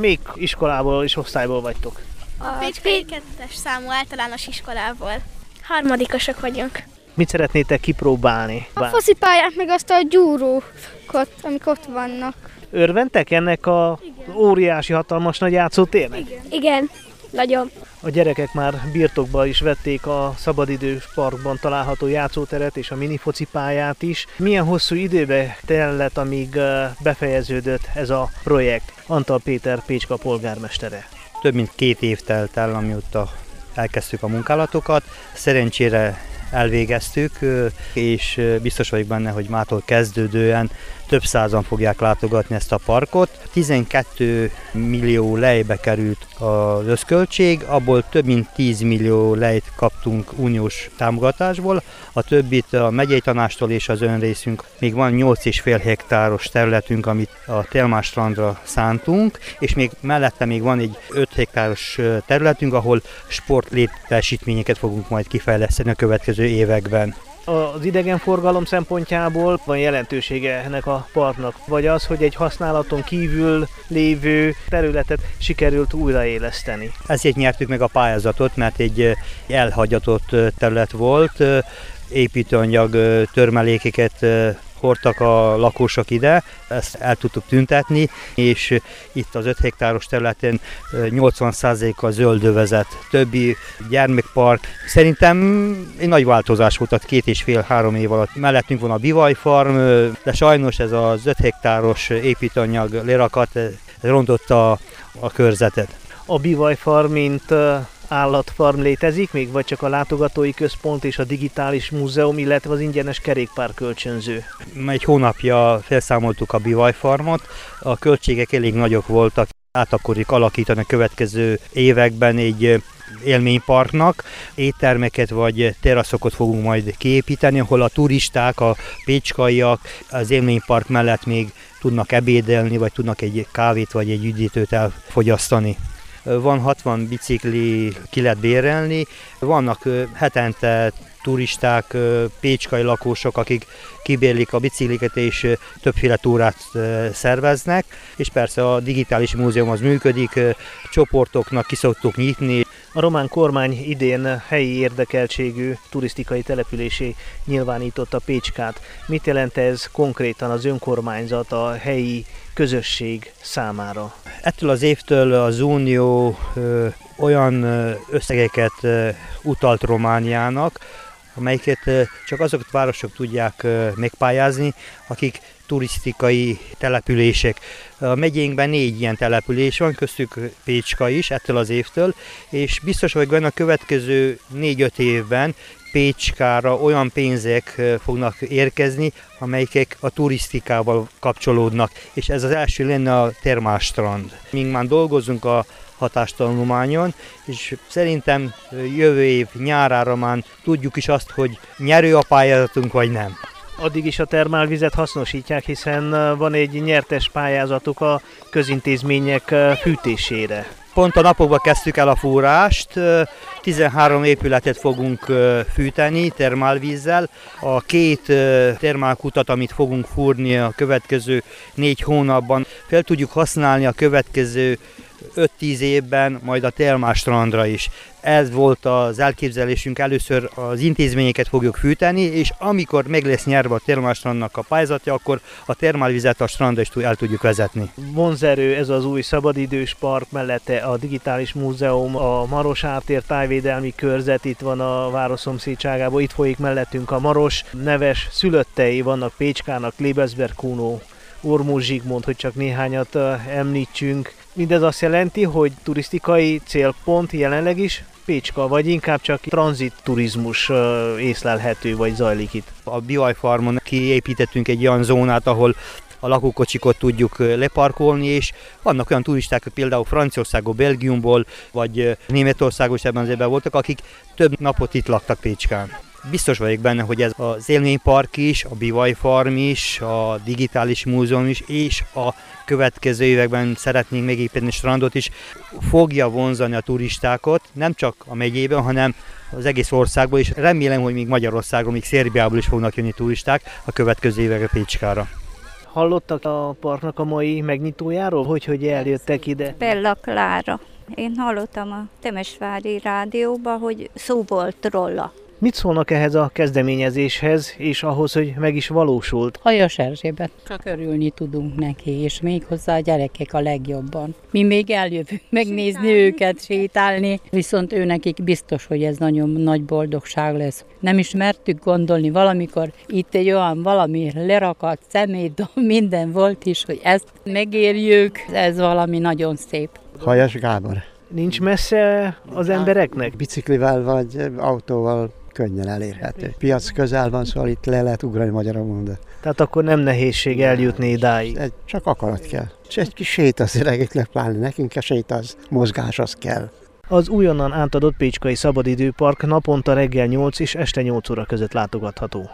Még iskolából és osztályból vagytok? A Pécskai 2 számú általános iskolából. Harmadikosok vagyunk. Mit szeretnétek kipróbálni? A focipályát, meg azt a gyúrókat, amik ott vannak. Örventek ennek a Igen. óriási, hatalmas nagy játszótérnek? Igen. Igen, nagyon. A gyerekek már birtokba is vették a szabadidős parkban található játszóteret és a mini focipályát is. Milyen hosszú időbe tellett, amíg befejeződött ez a projekt? Antal Péter Pécska polgármestere. Több mint két év telt el, amióta elkezdtük a munkálatokat. Szerencsére elvégeztük, és biztos vagyok benne, hogy mától kezdődően több százan fogják látogatni ezt a parkot. 12 millió lejbe került az összköltség, abból több mint 10 millió lejt kaptunk uniós támogatásból, a többit a megyei tanástól és az önrészünk. Még van 8,5 hektáros területünk, amit a Telmás strandra szántunk, és még mellette még van egy 5 hektáros területünk, ahol sportlétesítményeket fogunk majd kifejleszteni a következő években az idegenforgalom szempontjából van jelentősége ennek a parknak, vagy az, hogy egy használaton kívül lévő területet sikerült újraéleszteni. Ezért nyertük meg a pályázatot, mert egy elhagyatott terület volt, építőanyag törmelékeket hordtak a lakosok ide, ezt el tudtuk tüntetni, és itt az 5 hektáros területen 80% a zöldövezet, többi gyermekpark. Szerintem egy nagy változás volt a két és fél-három év alatt. Mellettünk van a Bivaj Farm, de sajnos ez az 5 hektáros építőanyag lerakat rontotta a, körzetet. A Bivaj Farm, mint állatfarm létezik még, vagy csak a látogatói központ és a digitális múzeum, illetve az ingyenes kerékpárkölcsönző? Egy hónapja felszámoltuk a bivajfarmot, a költségek elég nagyok voltak, át akarjuk alakítani a következő években egy élményparknak. Éttermeket vagy teraszokat fogunk majd kiépíteni, ahol a turisták, a pécskaiak az élménypark mellett még tudnak ebédelni, vagy tudnak egy kávét vagy egy üdítőt elfogyasztani van 60 bicikli, ki lehet bérelni, vannak hetente turisták, pécskai lakósok, akik kibérlik a bicikliket és többféle túrát szerveznek, és persze a digitális múzeum az működik, csoportoknak ki szoktuk nyitni. A román kormány idén helyi érdekeltségű turisztikai településé nyilvánította Pécskát. Mit jelent ez konkrétan az önkormányzat a helyi közösség számára? Ettől az évtől az Unió ö, olyan összegeket ö, utalt Romániának, amelyiket csak azok a városok tudják megpályázni, akik turisztikai települések. A megyénkben négy ilyen település van, köztük Pécska is ettől az évtől, és biztos vagyok benne a következő négy-öt évben Pécskára olyan pénzek fognak érkezni, amelyek a turisztikával kapcsolódnak, és ez az első lenne a termástrand. Mink már dolgozunk a hatástanulmányon, és szerintem jövő év nyárára már tudjuk is azt, hogy nyerő a pályázatunk, vagy nem. Addig is a termálvizet hasznosítják, hiszen van egy nyertes pályázatuk a közintézmények fűtésére. Pont a napokban kezdtük el a fúrást, 13 épületet fogunk fűteni termálvízzel. A két termálkutat, amit fogunk fúrni a következő négy hónapban, fel tudjuk használni a következő 5-10 évben majd a Telmás strandra is. Ez volt az elképzelésünk, először az intézményeket fogjuk fűteni, és amikor meg lesz nyerve a Telmás strandnak a pályázatja, akkor a termálvizet a strandra is el tudjuk vezetni. Vonzerő ez az új szabadidős park, mellette a digitális múzeum, a Maros áttér tájvédelmi körzet, itt van a város szomszédságában, itt folyik mellettünk a Maros, neves szülöttei vannak Pécskának, Lebesberg Kuno, Ormuz Zsigmond, hogy csak néhányat említsünk. Mindez azt jelenti, hogy turisztikai célpont jelenleg is Pécska, vagy inkább csak tranzit turizmus észlelhető, vagy zajlik itt? A Biaj Farmon kiépítettünk egy olyan zónát, ahol a lakókocsikot tudjuk leparkolni, és vannak olyan turisták, például Franciaországból, Belgiumból, vagy Németországból ebben az évben voltak, akik több napot itt laktak Pécskán. Biztos vagyok benne, hogy ez az élménypark is, a Bivaj Farm is, a Digitális Múzeum is, és a következő években szeretnénk megépíteni strandot is, fogja vonzani a turistákat, nem csak a megyében, hanem az egész országból, és remélem, hogy még Magyarországon, még Szerbiából is fognak jönni turisták a következő évekre Pécskára. Hallottak a parknak a mai megnyitójáról, hogy hogy eljöttek ide? Bella Klára. Én hallottam a Temesvári rádióba, hogy szó volt róla. Mit szólnak ehhez a kezdeményezéshez, és ahhoz, hogy meg is valósult? Hajas Erzsébet, csak örülni tudunk neki, és még hozzá a gyerekek a legjobban. Mi még eljövünk megnézni sétálni. őket, sétálni, viszont ő nekik biztos, hogy ez nagyon nagy boldogság lesz. Nem is mertük gondolni valamikor, itt egy olyan valami lerakat, szemét, minden volt is, hogy ezt megérjük, ez valami nagyon szép. Hajas Gábor. Nincs messze az embereknek? Biciklivel vagy autóval könnyen elérhető. Piac közel van, szóval itt le lehet ugrani magyarul de. Tehát akkor nem nehézség eljutni idáig. Egy, csak akarat kell. És egy kis sét az öregeknek pláne, nekünk a sét az, mozgás az kell. Az újonnan átadott Pécskai Szabadidőpark naponta reggel 8 és este 8 óra között látogatható.